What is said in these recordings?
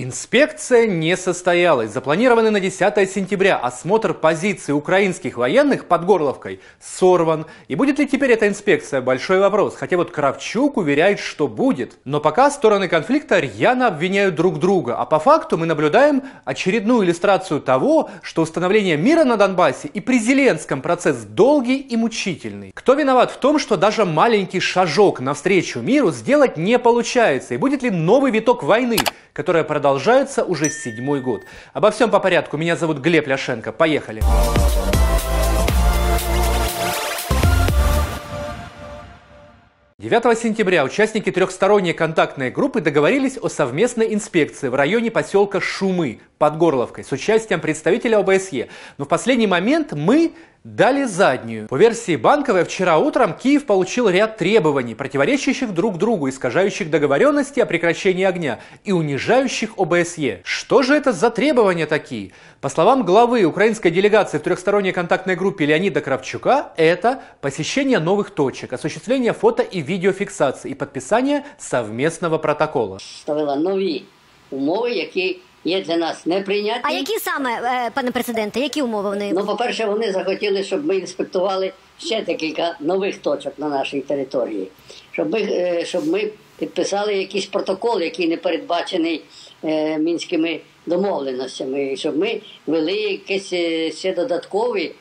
Инспекция не состоялась. Запланированный на 10 сентября осмотр позиций украинских военных под Горловкой сорван. И будет ли теперь эта инспекция? Большой вопрос. Хотя вот Кравчук уверяет, что будет. Но пока стороны конфликта рьяно обвиняют друг друга. А по факту мы наблюдаем очередную иллюстрацию того, что установление мира на Донбассе и при Зеленском процесс долгий и мучительный. Кто виноват в том, что даже маленький шажок навстречу миру сделать не получается? И будет ли новый виток войны, которая продолжается уже седьмой год. Обо всем по порядку. Меня зовут Глеб Ляшенко. Поехали. Девятого сентября участники трехсторонней контактной группы договорились о совместной инспекции в районе поселка Шумы под Горловкой с участием представителя ОБСЕ. Но в последний момент мы дали заднюю. По версии Банковой, вчера утром Киев получил ряд требований, противоречащих друг другу, искажающих договоренности о прекращении огня и унижающих ОБСЕ. Что же это за требования такие? По словам главы украинской делегации в трехсторонней контактной группе Леонида Кравчука, это посещение новых точек, осуществление фото и видеофиксации и подписание совместного протокола. Ставила нові умови, які є для нас неприйнятні. А які саме, е, пане президенте, які умови вони? Ну, по-перше, вони захотіли, щоб ми інспектували ще декілька нових точок на нашій території, щоб ми, е, щоб ми підписали якийсь протокол, який не передбачений е, мінськими домовленостями, щоб ми вели якісь ще додаткові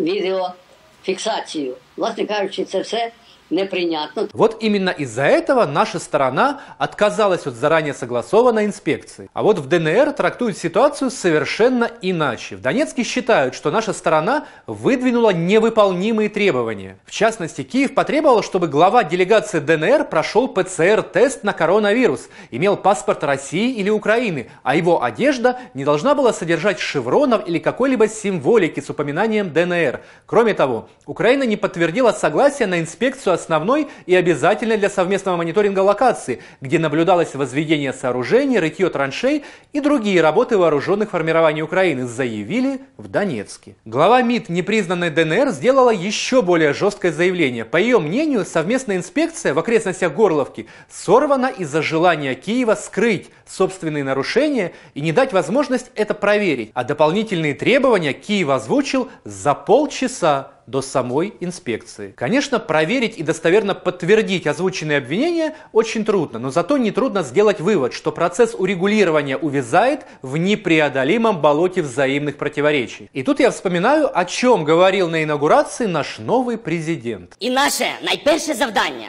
відеофіксацію. Власне кажучи, це все неприйнятно. Вот именно из-за этого наша сторона отказалась от заранее согласованной инспекции. А вот в ДНР трактуют ситуацию совершенно иначе. В Донецке считают, что наша сторона выдвинула невыполнимые требования. В частности, Киев потребовал, чтобы глава делегации ДНР прошел ПЦР-тест на коронавирус, имел паспорт России или Украины, а его одежда не должна была содержать шевронов или какой-либо символики с упоминанием ДНР. Кроме того, Украина не подтвердила согласие на инспекцию основной и обязательной для совместного мониторинга локации, где наблюдалось возведение сооружений, рытье траншей и другие работы вооруженных формирований Украины, заявили в Донецке. Глава МИД непризнанной ДНР сделала еще более жесткое заявление. По ее мнению, совместная инспекция в окрестностях Горловки сорвана из-за желания Киева скрыть собственные нарушения и не дать возможность это проверить. А дополнительные требования Киев озвучил за полчаса до самой инспекции. Конечно, проверить и достоверно подтвердить озвученные обвинения очень трудно, но зато нетрудно сделать вывод, что процесс урегулирования увязает в непреодолимом болоте взаимных противоречий. И тут я вспоминаю, о чем говорил на инаугурации наш новый президент. І наше найперше завдання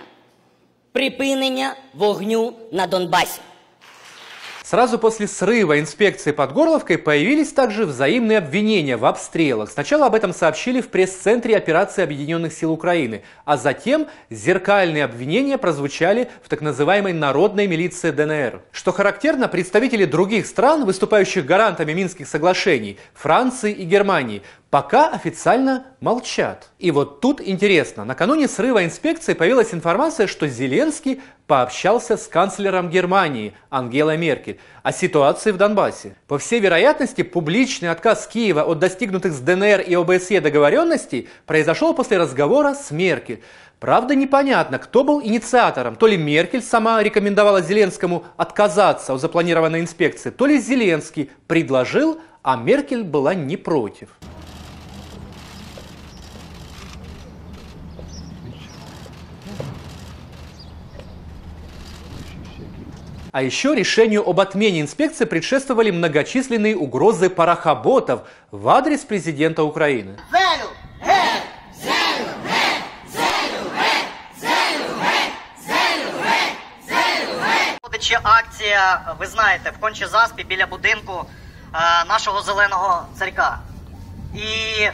припинення вогню на Донбасі. Сразу после срыва инспекции под Горловкой появились также взаимные обвинения в обстрелах. Сначала об этом сообщили в пресс-центре операции Объединенных сил Украины, а затем зеркальные обвинения прозвучали в так называемой народной милиции ДНР. Что характерно, представители других стран, выступающих гарантами Минских соглашений, Франции и Германии, пока официально молчат. И вот тут интересно, накануне срыва инспекции появилась информация, что Зеленский пообщался с канцлером Германии Ангелой Меркель о ситуации в Донбассе. По всей вероятности, публичный отказ Киева от достигнутых с ДНР и ОБСЕ договоренностей произошел после разговора с Меркель. Правда, непонятно, кто был инициатором. То ли Меркель сама рекомендовала Зеленскому отказаться от запланированной инспекции, то ли Зеленский предложил, а Меркель была не против. А еще решению об отмене инспекции предшествовали многочисленные угрозы парохоботов в адрес президента Украины. Землю! Геть! Землю! Геть! Землю! Геть! Землю! Геть! Землю! Геть! Землю! Геть! Буде ще акція, ви знаєте, в Кончезаспі біля будинку е, нашого зеленого царька. І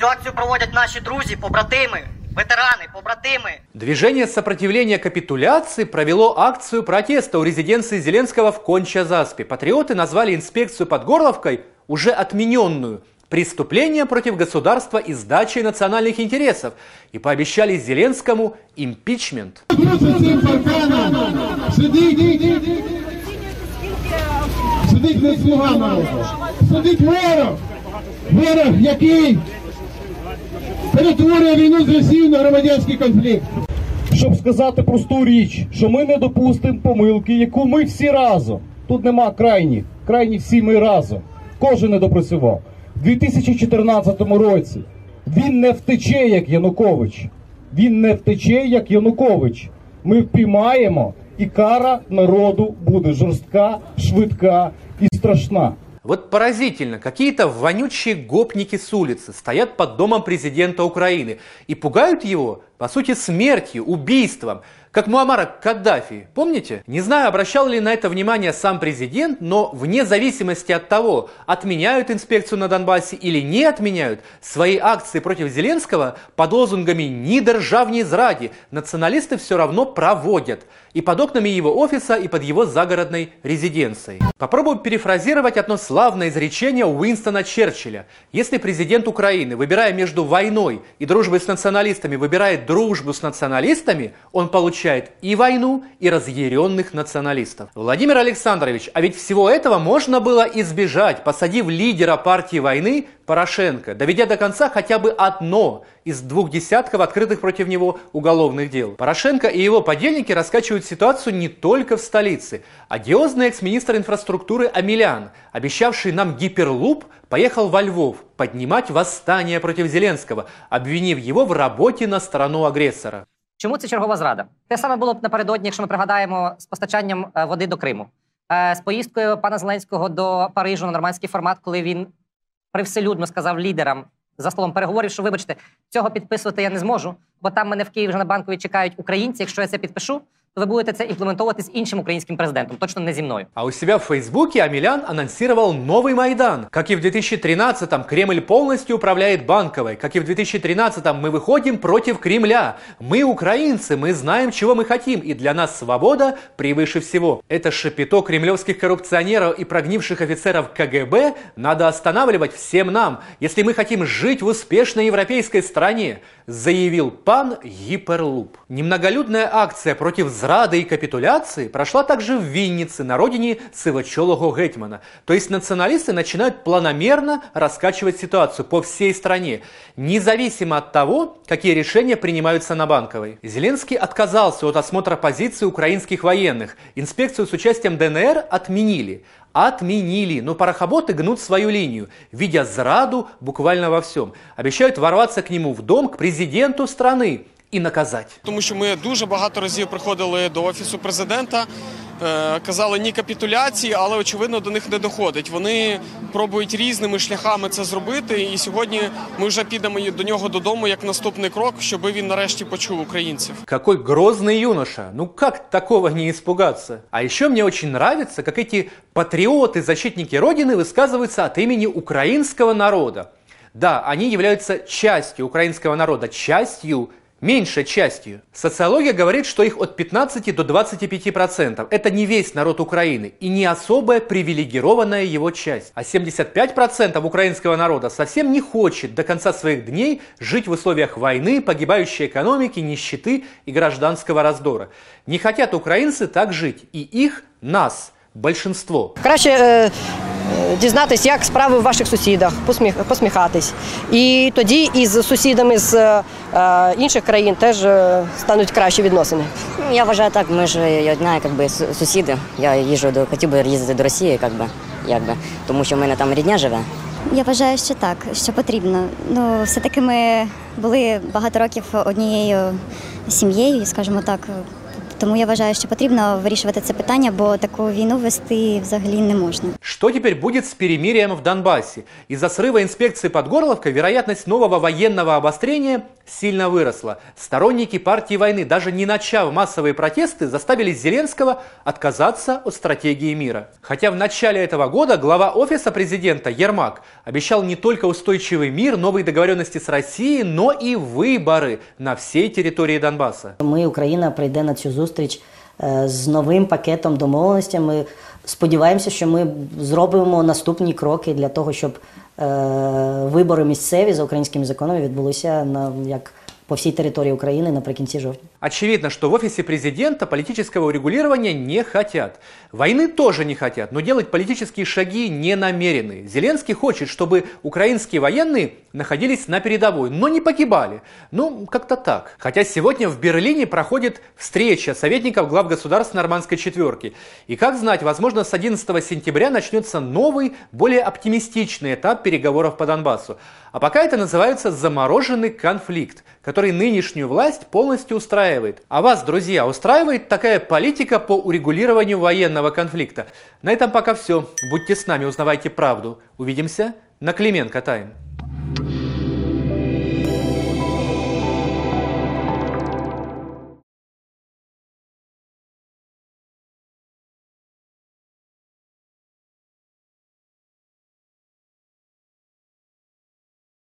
цю акцію проводять наші друзі, побратими, Ветерани, побратими. Движение сопротивления капитуляции провело акцию протеста у резиденции Зеленского в Конча-Заспе. Патриоты назвали инспекцию под Горловкой уже отмененную. Преступление против государства и сдачей национальных интересов. И пообещали Зеленскому импичмент. Сидить не слуга народу, сидить ворог, ворог, який перетворює війну з Росією на громадянський конфлікт. щоб сказати просту річ, що ми не допустимо помилки, яку ми всі разом. Тут нема крайніх, крайні всі ми разом. Кожен не допрацював. У 2014 році він не втече, як Янукович. Він не втече, як Янукович. Ми впіймаємо, і кара народу буде жорстка, швидка і страшна. Вот поразительно, какие-то вонючие гопники с улицы стоят под домом президента Украины и пугают его, по сути, смертью, убийством, как Муаммара Каддафи, помните? Не знаю, обращал ли на это внимание сам президент, но вне зависимости от того, отменяют инспекцию на Донбассе или не отменяют, свои акции против Зеленского под лозунгами «Ни держав, ни зради» националисты все равно проводят. И под окнами его офиса, и под его загородной резиденцией. Попробую перефразировать одно славное изречение Уинстона Черчилля. Если президент Украины, выбирая между войной и дружбой с националистами, выбирает дружбу с националистами, он получает и войну, и разъяренных националистов. Владимир Александрович, а ведь всего этого можно было избежать, посадив лидера партии войны Порошенко, доведя до конца хотя бы одно из двух десятков открытых против него уголовных дел. Порошенко и его подельники раскачивают ситуацию не только в столице. Одиозный экс-министр инфраструктуры Амелян, обещавший нам гиперлуп, поехал во Львов поднимать восстание против Зеленского, обвинив его в работе на сторону агрессора. Чому це чергова зрада? Те саме було б напередодні, якщо ми пригадаємо з постачанням е, води до Криму, Е, з поїздкою пана Зеленського до Парижу на нормандський формат, коли він привселюдно сказав лідерам за столом переговорів, що вибачте, цього підписувати я не зможу, бо там мене в Києві вже на банковій чекають українці. Якщо я це підпишу, ви будете це імплементовувати з іншим українським президентом, точно не зі мною. А у себя в Фейсбуке Амелян анонсировал новый Майдан. Как и в 2013-м, Кремль полностью управляет Банковой. Как и в 2013-м, мы выходим против Кремля. Мы украинцы, мы знаем, чего мы хотим, и для нас свобода превыше всего. Это шапито кремлевских коррупционеров и прогнивших офицеров КГБ надо останавливать всем нам, если мы хотим жить в успешной европейской стране, заявил пан Гиперлуп. Немноголюдная акция против зрады и капитуляции прошла также в Виннице, на родине сивочолого Гетмана. То есть националисты начинают планомерно раскачивать ситуацию по всей стране, независимо от того, какие решения принимаются на Банковой. Зеленский отказался от осмотра позиции украинских военных. Инспекцию с участием ДНР отменили. Отменили, но парохоботы гнут свою линию, видя зраду буквально во всем. Обещают ворваться к нему в дом, к президенту страны и наказать. Тому що ми дуже багато разів приходили до офісу президента, е, казали ні капітуляції, але очевидно до них не доходить. Вони пробують різними шляхами це зробити. І сьогодні ми вже підемо до нього додому як наступний крок, щоб він нарешті почув українців. Какой грозный юноша! Ну как такого не испугаться? А еще мне очень нравится, как эти патриоты-защитники Родины высказываются от имени украинского народа. Да, они являются частью украинского народа, частью, Меньшей частью. Социология говорит, что их от 15 до 25 процентов. Это не весь народ Украины и не особая привилегированная его часть. А 75 процентов украинского народа совсем не хочет до конца своих дней жить в условиях войны, погибающей экономики, нищеты и гражданского раздора. Не хотят украинцы так жить. И их, нас, большинство. Краще е, дізнатись, як справи в ваших сусідах, посміх, посміхатись. І тоді із сусідами з е, інших країн теж е, стануть кращі відносини. Я вважаю так, ми ж одна, як би, су- сусіди. Я їжджу до хотів би їздити до Росії, як би, як тому що в мене там рідня живе. Я вважаю, що так, що потрібно. Ну, все-таки ми були багато років однією сім'єю, скажімо так. Тому я вважаю, що потрібно вирішувати це питання, бо таку війну вести взагалі не можна. Что теперь будет с перемирием в Донбассе? Из-за срыва инспекции под Горловкой вероятность нового военного обострения сильно выросла. Сторонники партии войны, даже не начав массовые протесты, заставили Зеленского отказаться от стратегии мира. Хотя в начале этого года глава офиса президента Ермак обещал не только устойчивый мир, новые договоренности с Россией, но и выборы на всей территории Донбасса. Ми, Україна, прийде на цю зустріч е, з новим пакетом домовленостей. Ми сподіваємося, що ми зробимо наступні кроки для того, щоб е, вибори місцеві за українськими законами відбулися на як по всій території України наприкінці жовтня. Очевидно, что в офисе президента политического урегулирования не хотят. Войны тоже не хотят, но делать политические шаги не намерены. Зеленский хочет, чтобы украинские военные находились на передовой, но не погибали. Ну, как-то так. Хотя сегодня в Берлине проходит встреча советников глав государств нормандской четверки. И как знать, возможно, с 11 сентября начнется новый, более оптимистичный этап переговоров по Донбассу. А пока это называется замороженный конфликт, который нынешнюю власть полностью устраивает. А вас, друзья, устраивает такая политика по урегулированию военного конфликта? На этом пока все. Будьте с нами, узнавайте правду. Увидимся на Клименко Тайм.